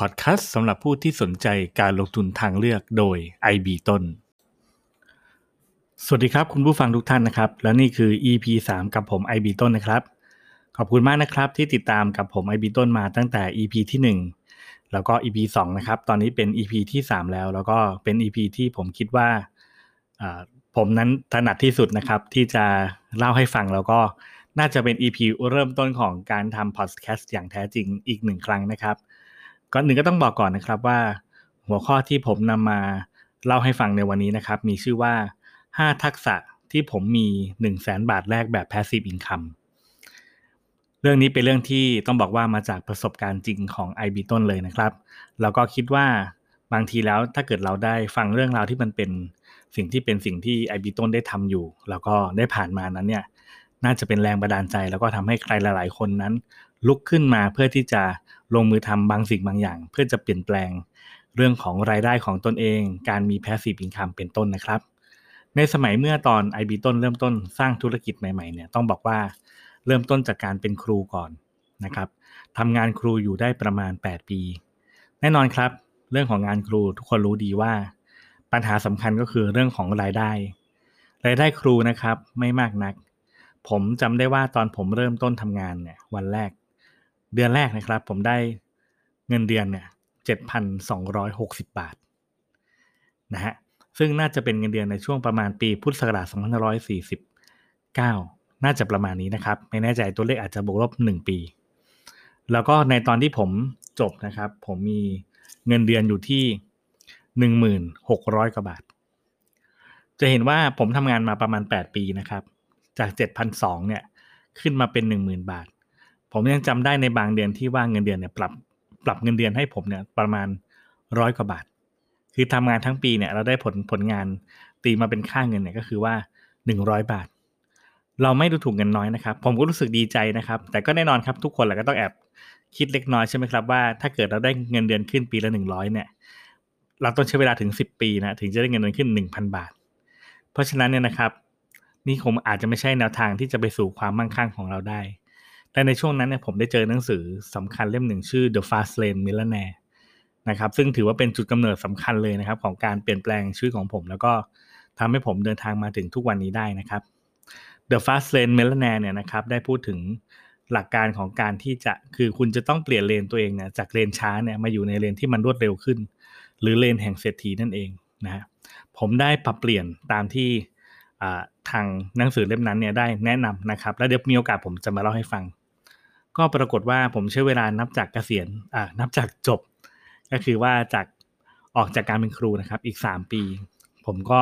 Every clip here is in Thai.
พอดแคสต์สำหรับผู้ที่สนใจการลงทุนทางเลือกโดย IB ต้น สวัสดีครับคุณผู้ฟังทุกท่านนะครับ และนี่คือ EP 3 กับผม IB ต้นนะครับ ขอบคุณมากนะครับที่ติดตามกับผม IB ต้นมาตั้งแต่ EP ที่ 1 แล้วก็ EP 2 นะครับ ตอนนี้เป็น EP ที่ 3 แล้ว แล้วก็เป็น EP ที่ผมคิดว่าผมนั้นถนัดที่สุดนะครับที่จะเล่าให้ฟังแล้วก็น่าจะเป็น EP เริ่มต้นของการทำพอดแคสต์อย่างแท้จริงอีกหนึ่งครั้งนะครับ ก่อนหนึ่งก็ต้องบอกก่อนนะครับว่า หัวข้อที่ผมนำมาเล่าให้ฟังในวันนี้นะครับ มีชื่อว่า 5 ทักษะที่ผมมี 1 0 0 0 0แสนบาทแรกแบบ passive income เรื่องนี้เป็นเรื่องที่ต้องบอกว่ามาจากประสบการณ์จริงของ IB ต้นเลยนะครับ แล้วก็คิดว่าบางทีแล้วถ้าเกิดเราได้ฟังเรื่องราวที่มันเป็นสิ่งที่เป็นสิ่งที่ IB ต้นได้ทำอยู่ แล้วก็ได้ผ่านมานั้นเนี่ยน่าจะเป็นแรงบันดาลใจ แล้วก็ทำให้ใครหลาย ๆ คนนั้น ลุกขึ้นมาเพื่อที่จะลงมือทำบางสิ่งบางอย่าง เพื่อจะเปลี่ยนแปลงเรื่องของรายได้ของตนเอง การมี passive income เป็นต้นนะครับ ในสมัยเมื่อตอน IB ต้นเริ่มต้นสร้างธุรกิจใหม่ๆเนี่ยต้องบอกว่าเริ่มต้นจากการเป็นครูก่อนนะครับทำงานครูอยู่ได้ประมาณ 8 ปี แน่นอนครับ เรื่องของงานครูทุกคนรู้ดีว่า ปัญหาสำคัญก็คือเรื่องของรายได้ รายได้ครูนะครับไม่มากนัก ผมจำได้ว่าตอนผมเริ่มต้นทำงานเนี่ยวันแรก เดือนแรกนะครับ ผมได้เงินเดือนเนี่ยเจ็ดพันสองร้อยหกสิบบาทนะฮะซึ่งน่าจะเป็นเงินเดือนในช่วงประมาณปีพุทธศักราชสองพันร้อยสี่สิบเก้าน่าจะประมาณนี้นะครับ ไม่แน่ใจตัวเลขอาจจะบวกลบหนึ่งปี แล้วก็ในตอนที่ผมจบนะครับ ผมมีเงินเดือนอยู่ที่หนึ่งหมื่นหกร้อยกว่าบาท จะเห็นว่าผมทำงานมาประมาณแปดปีนะครับ จากเจ็ดพันสองเนี่ยขึ้นมาเป็นหนึ่งหมื่นบาท ผมยังจำได้ในบางเดือนที่ว่าเงินเดือนเนี่ยปรับปรับเงินเดือนให้ผมเนี่ยประมาณร้อยกว่าบาท คือทำงานทั้งปีเนี่ยเราได้ผลผลงานตีมาเป็นค่าเงินเนี่ยก็คือว่าหนึ่งร้อยบาท เราไม่ดูถูกเงินน้อยนะครับ ผมก็รู้สึกดีใจนะครับ แต่ก็แน่นอนครับทุกคนแหละก็ต้องแอบคิดเล็กน้อยใช่ไหมครับว่าถ้าเกิดเราได้เงินเดือนขึ้นปีละหนึ่งร้อยเนี่ยเราต้องใช้เวลาถึงสิบปีนะถึงจะได้เงินเดือนขึ้นหนึ่งพันบาท เพราะฉะนั้นเนี่ยนะครับ นี่คงอาจจะไม่ใช่แนวทางที่จะไปสู่ความมั่งคั่งของเราได้ แต่ในช่วงนั้นเนี่ยผมได้เจอหนังสือสำคัญเล่มหนึ่งชื่อ The Fast Lane Millionaire นะครับซึ่งถือว่าเป็นจุดกำเนิดสำคัญเลยนะครับ ของการเปลี่ยนแปลงชีวิตของผม แล้วก็ทำให้ผมเดินทางมาถึงทุกวันนี้ได้นะครับ The Fast Lane Millionaire เนี่ยนะครับได้พูดถึงหลักการของการที่จะคือคุณจะต้องเปลี่ยนเลนตัวเองเนี่ยจากเลนช้าเนี่ยมาอยู่ในเลนที่มันรวดเร็วขึ้น หรือเลนแห่งเศรษฐีนั่นเองนะผมได้ปรับเปลี่ยนตามที่ทางหนังสือเล่มนั้นเนี่ยได้แนะนำนะครับ แล้วเดี๋ยวมีโอกาสผมจะมาเล่าให้ฟัง ก็ปรากฏว่าผมใช้เวลานับจากเกษียณอ่านับจากจบ ก็คือว่าจากออกจากการเป็นครูนะครับ อีกสามปี ผมก็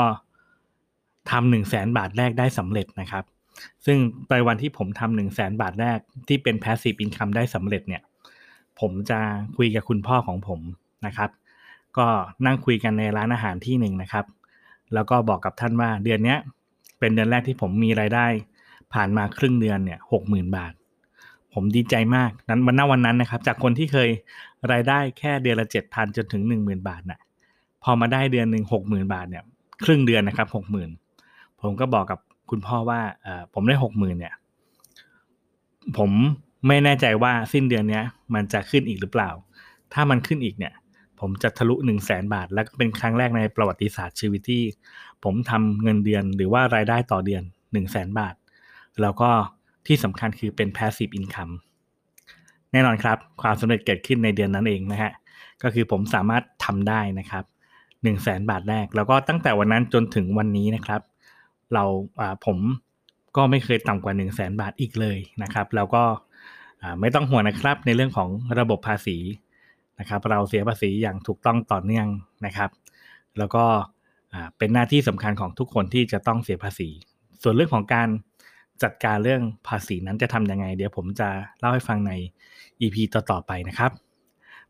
ทำหนึ่งแสนบาทแรกได้สำเร็จนะครับ ซึ่งในวันที่ผมทำหนึ่งแสนบาทแรกที่เป็น passive income ได้สำเร็จเนี่ย ผมจะคุยกับคุณพ่อของผมนะครับ ก็นั่งคุยกันในร้านอาหารที่หนึ่งนะครับ แล้วก็บอกกับท่านว่าเดือนนี้เป็นเดือนแรกที่ผมมีรายได้ ผ่านมาครึ่งเดือนเนี่ยหกหมื่นบาท ผมดีใจมากนั้นวันหน้าวันนั้นนะครับ จากคนที่เคยรายได้แค่เดือนละเจ็ดพันจนถึงหนึ่งหมื่นบาทนะ่ะพอมาได้เดือนหนึ่งหกหมื่นบาทเนี่ยครึ่งเดือนนะครับหกหมื่นผมก็บอกกับคุณพ่อว่าเออผมได้หกหมื่นเนี่ย ผมไม่แน่ใจว่าสิ้นเดือนเนี้ย มันจะขึ้นอีกหรือเปล่า ถ้ามันขึ้นอีกเนี่ย ผมจะทะลุหนึ่งแสนบาท และเป็นครั้งแรกในประวัติศาสตร์ชีวิตที่ ผมทำเงินเดือนหรือว่ารายได้ต่อเดือนหนึ่งแสนบาท แล้วก็ ที่สำคัญคือเป็น passive income แน่นอนครับ ความสำเร็จเกิดขึ้นในเดือนนั้นเองนะฮะก็คือผมสามารถทำได้นะครับ1 0 0 0 0แสนบาทแรก แล้วก็ตั้งแต่วันนั้นจนถึงวันนี้นะครับ เราผมก็ไม่เคยต่ำกว่า 1 0 0 0 0แสนบาทอีกเลยนะครับ แล้วก็ไม่ต้องห่วงนะครับในเรื่องของระบบภาษีนะครับ เราเสียภาษีอย่างถูกต้องต่อเนื่องนะครับ แล้วก็เป็นหน้าที่สำคัญของทุกคนที่จะต้องเสียภาษี ส่วนเรื่องของการ จัดการเรื่องภาษีนั้นจะทำยังไง เดี๋ยวผมจะเล่าให้ฟังใน EP ต่อๆไปนะครับ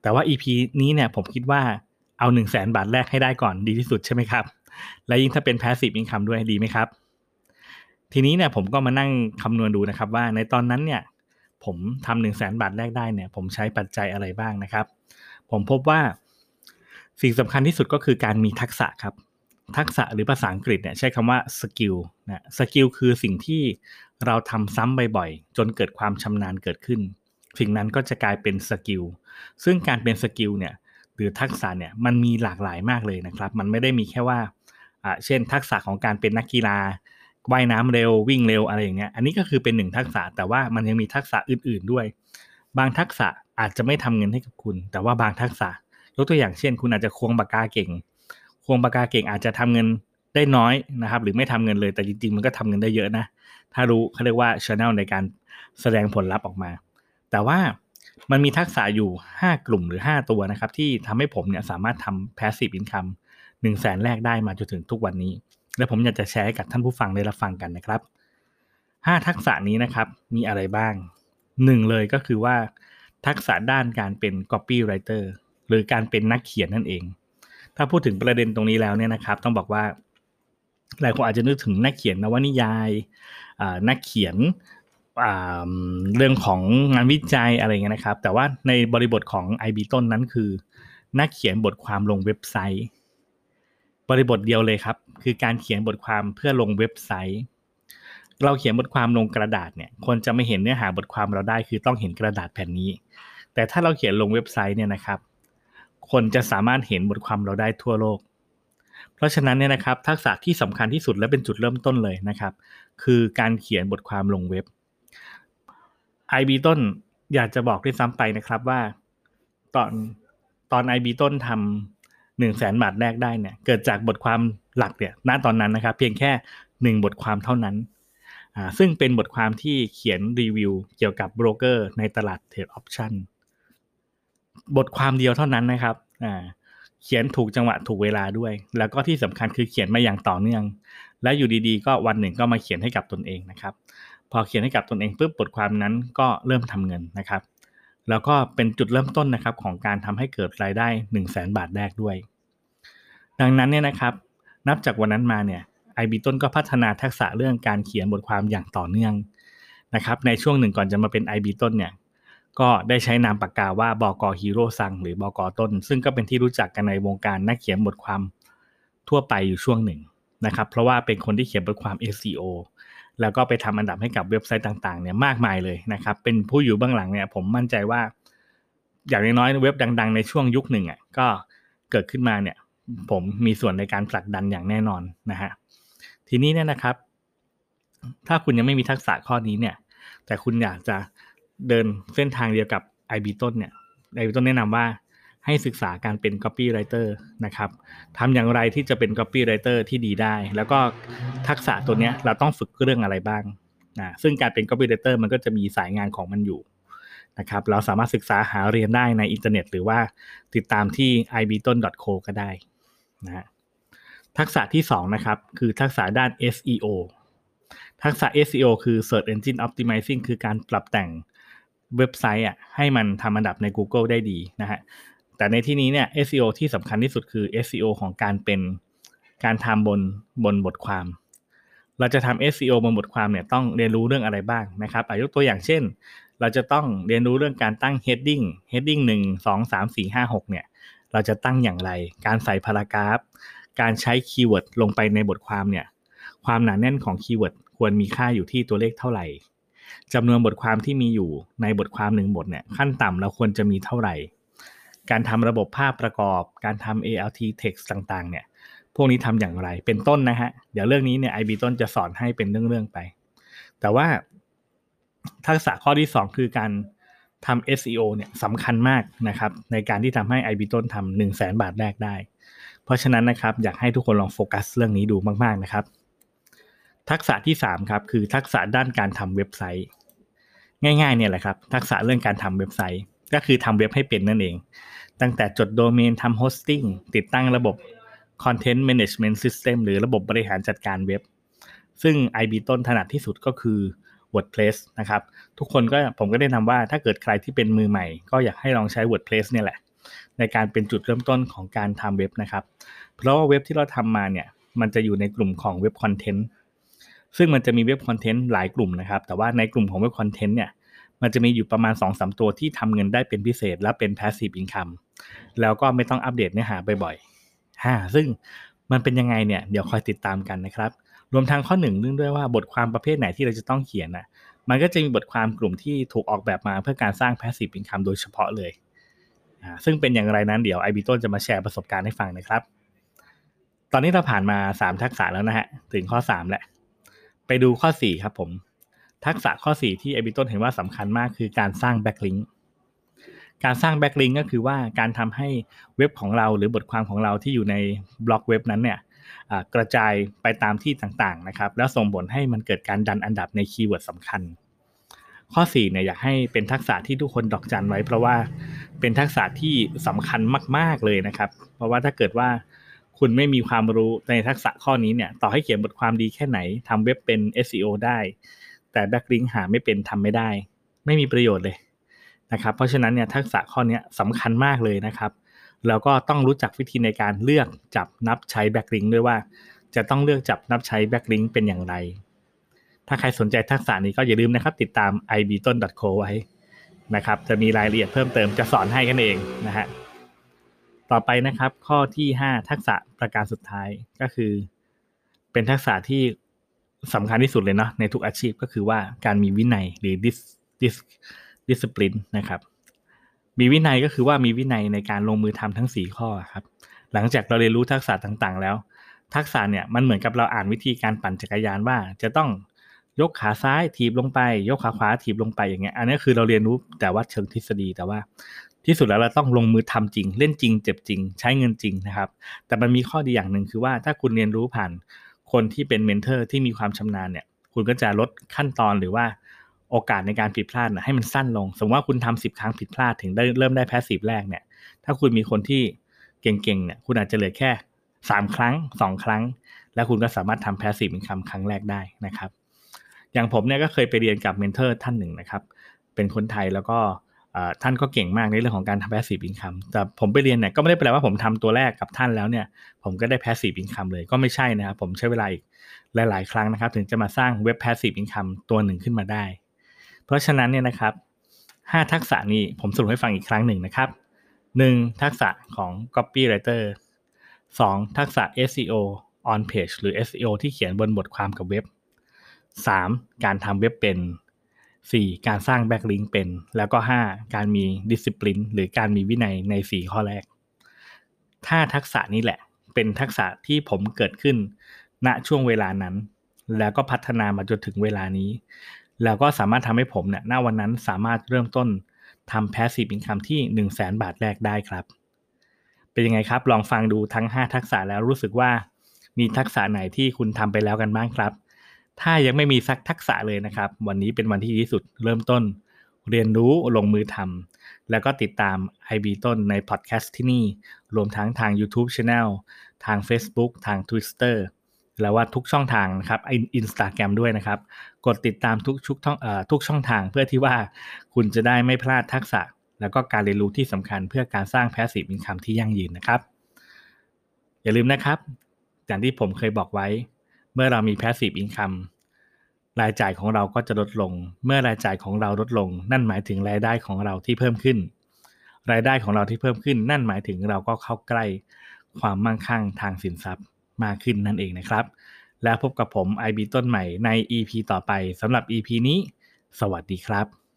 แต่ว่า EP นี้เนี่ยผมคิดว่าเอา 1 0 0 0 0แสนบาทแรกให้ได้ก่อนดีที่สุดใช่ไหมครับ และยิ่งถ้าเป็น passive income ด้วยดีไหมครับ ทีนี้เนี่ยผมก็มานั่งคำนวณดูนะครับว่าในตอนนั้นเนี่ยผมทำหนึ่งแสนบาทแรกได้เนี่ย ผมใช้ปัจจัยอะไรบ้างนะครับ ผมพบว่าสิ่งสำคัญที่สุดก็คือการมีทักษะครับ ทักษะหรือภาษาอังกฤษเนี่ยใช้คำว่า skill นะ skill คือสิ่งที่เราทำซ้ำบ่อยๆ จนเกิดความชำนาญเกิดขึ้น สิ่งนั้นก็จะกลายเป็น skill ซึ่งการเป็น skill เนี่ยหรือทักษะเนี่ยมันมีหลากหลายมากเลยนะครับ มันไม่ได้มีแค่ว่าอ่าเช่น ทักษะของการเป็นนักกีฬาว่ายน้ำเร็ววิ่งเร็วอะไรอย่างเงี้ยอันนี้ก็คือเป็นหนึ่งทักษะแต่ว่ามันยังมีทักษะอื่นๆด้วย บางทักษะอาจจะไม่ทำเงินให้กับคุณ แต่ว่าบางทักษะยกตัวอย่างเช่น คุณอาจจะควงปากกาเก่ง ควงปากกาเก่งอาจจะทำเงินได้น้อยนะครับ หรือไม่ทำเงินเลยแต่จริงๆ มันก็ทำเงินได้เยอะนะ ถ้ารู้เขาเรียกว่าช n นลในการแสดงผลลัพธ์ออกมา แต่ว่ามันมีทักษะอยู่ 5 กลุ่มหรือ 5 ตัวนะครับ ที่ทำให้ผมเนี่ยสามารถทำ passive income 1 0 0 0 0แสนแรกได้มาจนถึงทุกวันนี้ และผมอยากจะแชร์ให้กับท่านผู้ฟังได้รับฟังกันนะครับ 5 ทักษะนี้นะครับมีอะไรบ้าง 1 เลยก็คือว่าทักษะด้านการเป็น copywriter หรือการเป็นนักเขียนนั่นเอง ถ้าพูดถึงประเด็นตรงนี้แล้วเนี่ยนะครับ ต้องบอกว่าหลายคนอาจจะนึกถึงนักเขียนนวนิยายนักเขียนเรื่องของงานวิจัยอะไรเงี้ยนะครับ แต่ว่าในบริบทของ IB ต้นนั้นคือ นักเขียนบทความลงเว็บไซต์ บริบทเดียวเลยครับ คือการเขียนบทความเพื่อลงเว็บไซต์ เราเขียนบทความลงกระดาษเนี่ยคนจะไม่เห็นเนื้อหาบทความเราได้ คือต้องเห็นกระดาษแผ่นนี้ แต่ถ้าเราเขียนลงเว็บไซต์เนี่ยนะครับ คนจะสามารถเห็นบทความเราได้ทั่วโลก เพราะฉะนั้นเนี่ยนะครับทักษะที่สำคัญที่สุดและเป็นจุดเริ่มต้นเลยนะครับ คือการเขียนบทความลงเว็บไอบีต้นอยากจะบอกด้วยซ้ำไปนะครับว่า ตอนตอนไอบีต้นทำหนึ่งแสนบาทแรกได้เนี่ยเกิดจากบทความหลักเนี่ยณตอนนั้นนะครับ เพียงแค่หนึ่งบทความเท่านั้นอ่าซึ่งเป็นบทความที่เขียนรีวิวเกี่ยวกับโบรกเกอร์ในตลาด trade option บทความเดียวเท่านั้นนะครับอ่าเขียนถูกจังหวะถูกเวลาด้วย แล้วก็ที่สำคัญคือเขียนมาอย่างต่อเนื่อง และอยู่ดีๆ ก็วันหนึ่งก็มาเขียนให้กับตนเองนะครับ พอเขียนให้กับตนเองปุ๊บบทความนั้นก็เริ่มทำเงินนะครับ แล้วก็เป็นจุดเริ่มต้นนะครับของการทำให้เกิดรายได้ 10000 บาทแรกด้วย ดังนั้นเนี่ยนะครับ นับจากวันนั้นมาเนี่ยไอบีต้นก็พัฒนาทักษะเรื่องการเขียนบทความอย่างต่อเนื่องนะครับ ในช่วงหนึ่งก่อนจะมาเป็นไอบีต้นเนี่ย ก็ได้ใช้นามปากกาว่าบอกอฮีโร่ซังหรือบอกอต้น ซึ่งก็เป็นที่รู้จักกันในวงการนักเขียนบทความทั่วไปอยู่ช่วงหนึ่งนะครับ เพราะว่าเป็นคนที่เขียนบทความ SEO แล้วก็ไปทำอันดับให้กับเว็บไซต์ต่างๆเนี่ยมากมายเลยนะครับ เป็นผู้อยู่เบื้องหลังเนี่ยผมมั่นใจว่า อย่างน้อยๆเว็บดัง ๆ ในช่วงยุคหนึ่งอะก็เกิดขึ้นมาเนี่ย ผมมีส่วนในการผลักดันอย่างแน่นอนนะฮะทีนี้เนี่ยนะครับ ถ้าคุณยังไม่มีทักษะข้อนี้เนี่ย แต่คุณอยากจะ เดินเส้นทางเดียวกับ IB ต้นเนี่ย IB ต้นแนะนำว่าให้ศึกษาการเป็น copywriter นะครับทำอย่างไรที่จะเป็น copywriter ที่ดีได้ แล้วก็ทักษะตัวนี้เราต้องฝึกเรื่องอะไรบ้างนะซึ่งการเป็น copywriter มันก็จะมีสายงานของมันอยู่นะครับ เราสามารถศึกษาหาเรียนได้ในอินเทอร์เน็ต หรือว่าติดตามที่ ibton.co ก็ได้นะทักษะที่2นะครับคือทักษะด้าน SEO ทักษะ SEO คือ Search Engine Optimizing คือการปรับแต่ง เว็บไซต์อะให้มันทำอันดับใน Google ได้ดีนะฮะแต่ในที่นี้เนี่ย SEO ที่สำคัญที่สุดคือ SEO ของการเป็นการทำบนบนบทความ เราจะทำ SEO บนบทความเนี่ยต้องเรียนรู้เรื่องอะไรบ้างนะครับอายกตัวอย่างเช่น เราจะต้องเรียนรู้เรื่องการตั้ง heading heading 1 2 3 4 5 6เนี่ยเราจะตั้งอย่างไร การใส่ paragraph การใช้ keyword ลงไปในบทความเนี่ย ความหนาแน่นของ keyword ควรมีค่าอยู่ที่ตัวเลขเท่าไหร่ จำนวนบทความที่มีอยู่ในบทความหนึ่งบทเนี่ยขั้นต่ำเราควรจะมีเท่าไหร่ การทำระบบภาพประกอบ การทำ alt text ต่างๆ เนี่ย พวกนี้ทำอย่างไรเป็นต้นนะฮะ เดี๋ยวเรื่องนี้เนี่ย IB ต้นจะสอนให้เป็นเรื่องๆไป แต่ว่าทักษะข้อที่ 2 คือการทำ SEO เนี่ยสำคัญมากนะครับ ในการที่ทำให้ IB ต้นทำหนึ่งแสนบาทแรกได้ เพราะฉะนั้นนะครับ อยากให้ทุกคนลองโฟกัสเรื่องนี้ดูมาก ๆ นะครับ ทักษะที่3ครับคือทักษะด้านการทำเว็บไซต์ ง่ายๆเนี่ยแหละครับ ทักษะเรื่องการทำเว็บไซต์ ก็คือทำเว็บให้เป็นนั่นเอง ตั้งแต่จดโดเมนทำโฮสติ้งติดตั้งระบบ Content Management System หรือระบบบริหารจัดการเว็บ ซึ่ง IB ต้นถนัดที่สุดก็คือ WordPress นะครับ ทุกคนก็ผมก็ได้นำว่าถ้าเกิดใครที่เป็นมือใหม่ ก็อยากให้ลองใช้ WordPress เนี่ยแหละ ในการเป็นจุดเริ่มต้นของการทำเว็บนะครับ เพราะว่าเว็บที่เราทำมาเนี่ย มันจะอยู่ในกลุ่มของเว็บคอนเทนต์ ซึ่งมันจะมีเว็บคอนเทนต์หลายกลุ่มนะครับ แต่ว่าในกลุ่มของเว็บคอนเทนต์เนี่ยมันจะมีอยู่ประมาณ2อสตัวที่ทำเงินได้เป็นพิเศษ และเป็น passive income แล้วก็ไม่ต้องอัปเดตเนื้อหาบ่อยๆฮ่าซึ่งมันเป็นยังไงเนี่ยเดี๋ยวคอยติดตามกันนะครับ รวมทั้งข้อหนึ่งเรื่องด้วยว่าบทความประเภทไหนที่เราจะต้องเขียนนะมันก็จะมีบทความกลุ่มที่ถูกออกแบบมาเพื่อการสร้าง passive income โดยเฉพาะเลยซึ่งเป็นอย่างไรนั้นเดี๋ยวไอบิต้นจะมาแชร์ประสบการณ์ให้ฟังนะครับ ตอนนี้เราผ่านมา 3 ทักษะแล้วนะฮะถึงข้อ 3แหละ ไปดูข้อ 4 ครับผม ทักษะข้อ 4 ที่ไอบิต้นเห็นว่าสำคัญมากคือการสร้างแบ็กลิงก์การสร้าง backlink ก็คือว่าการทำให้เว็บของเราหรือบทความของเราที่อยู่ในบล็อกเว็บนั้นเนี่ยกระจายไปตามที่ต่างๆนะครับ แล้วส่งผลให้มันเกิดการดันอันดับใน keyword สำคัญ ข้อ4เนี่ยอยากให้เป็นทักษะที่ทุกคนดอกจันไว้ เพราะว่าเป็นทักษะที่สำคัญมาก ๆเลยนะครับ เพราะว่าถ้าเกิดว่า คุณไม่มีความรู้ในทักษะข้อนี้เนี่ย ต่อให้เขียนบทความดีแค่ไหนทำเว็บเป็น SEO ได้ แต่ backlink หาไม่เป็นทำไม่ได้ ไม่มีประโยชน์เลยนะครับ เพราะฉะนั้นเนี่ยทักษะข้อนี้สำคัญมากเลยนะครับ แล้วก็ต้องรู้จักวิธีในการเลือกจับนับใช้ backlink ด้วยว่า จะต้องเลือกจับนับใช้ backlink เป็นอย่างไร ถ้าใครสนใจทักษะนี้ก็อย่าลืมนะครับ ติดตาม ibton.co ไว้นะครับ จะมีรายละเอียดเพิ่มเติมจะสอนให้กันเองนะฮะ ต่อไปนะครับ ข้อที่ 5 ทักษะประการสุดท้ายก็คือ เป็นทักษะที่สำคัญที่สุดเลยเนาะในทุกอาชีพก็คือว่าการมีวินัยหรือ dis dis discipline นะครับ มีวินัยก็คือว่ามีวินัยในการลงมือทำทั้ง 4 ข้อครับ หลังจากเราเรียนรู้ทักษะต่างๆ แล้ว ทักษะเนี่ยมันเหมือนกับเราอ่านวิธีการปั่นจักรยานว่า จะต้องยกขาซ้ายถีบลงไป ยกขาขวาถีบลงไปอย่างเงี้ย อันนี้คือเราเรียนรู้แต่ว่าเชิงทฤษฎีแต่ว่า ที่สุดแล้วเราต้องลงมือทำจริง เล่นจริง เจ็บจริง ใช้เงินจริงนะครับ แต่มันมีข้อดีอย่างหนึ่งคือว่าถ้าคุณเรียนรู้ผ่านคนที่เป็น mentor ที่มีความชำนาญเนี่ย คุณก็จะลดขั้นตอนหรือว่าโอกาสในการผิดพลาดนะให้มันสั้นลง สมมติว่าคุณทำสิบครั้งผิดพลาดถึงได้เริ่มได้ passive แรกเนี่ย ถ้าคุณมีคนที่เก่งๆเนี่ยคุณอาจจะเหลือแค่สามครั้งสองครั้ง แล้วคุณก็สามารถทำ passive income ครั้งแรกได้นะครับ อย่างผมเนี่ยก็เคยไปเรียนกับ mentor ท่านหนึ่งนะครับ เป็นคนไทยแล้วก็ ท่านก็เก่งมากในเรื่องของการทำ passive income แต่ผมไปเรียนเนี่ยก็ไม่ได้แปลว่าผมทำตัวแรกกับท่านแล้วเนี่ย ผมก็ได้ passive income เลยก็ไม่ใช่นะครับ ผมใช้เวลาอีกหลาย ๆ ครั้งนะครับ ถึงจะมาสร้างเว็บ passive income ตัวหนึ่งขึ้นมาได้ เพราะฉะนั้นเนี่ยนะครับ 5 ทักษะนี้ผมสรุปให้ฟังอีกครั้งหนึ่งนะครับ 1. ทักษะของ copywriter 2. ทักษะ SEO on page หรือ SEO ที่เขียนบนบทความกับเว็บ 3. การทำเว็บเป็น 4. การสร้างแบ็กลิงเป็น แล้วก็ 5. การมีดิสซิปลินหรือการมีวินัยใน 4 ข้อแรก ถ้าทักษะนี้แหละ เป็นทักษะที่ผมเกิดขึ้น ณช่วงเวลานั้น แล้วก็พัฒนามาจนถึงเวลานี้ แล้วก็สามารถทำให้ผมเนี่ยณวันนั้นสามารถเริ่มต้นทำ passive income ที่1 0 0 0 0แบาทแรกได้ครับ เป็นยังไงครับ ลองฟังดูทั้ง 5 ทักษะแล้วรู้สึกว่ามีทักษะไหนที่คุณทำไปแล้วกันบ้างครับ ถ้ายังไม่มีสักทักษะเลยนะครับ วันนี้เป็นวันที่ดีที่สุดเริ่มต้นเรียนรู้ลงมือทำแล้วก็ติดตาม IB ต้นในพอดแคสต์ที่นี่ รวมทั้งทาง YouTube Channel ทาง Facebook ทาง Twitter แล้วว่าทุกช่องทางนะครับอินสตาแกรมด้วยนะครับ กดติดตามทุกชุกทุกช่องทางเพื่อที่ว่าคุณจะได้ไม่พลาดทักษะ แล้วก็การเรียนรู้ที่สำคัญเพื่อการสร้าง passive income ที่ยั่งยืนนะครับ อย่าลืมนะครับ อย่างที่ผมเคยบอกไว้ เมื่อเรามี passive income รายจ่ายของเราก็จะลดลง เมื่อรายจ่ายของเราลดลง นั่นหมายถึงรายได้ของเราที่เพิ่มขึ้น รายได้ของเราที่เพิ่มขึ้น นั่นหมายถึงเราก็เข้าใกล้ความมั่งคั่งทางสินทรัพย์มากขึ้นนั่นเองนะครับ แล้วพบกับผม IB ต้นใหม่ใน EP ต่อไปสำหรับ EP นี้ สวัสดีครับ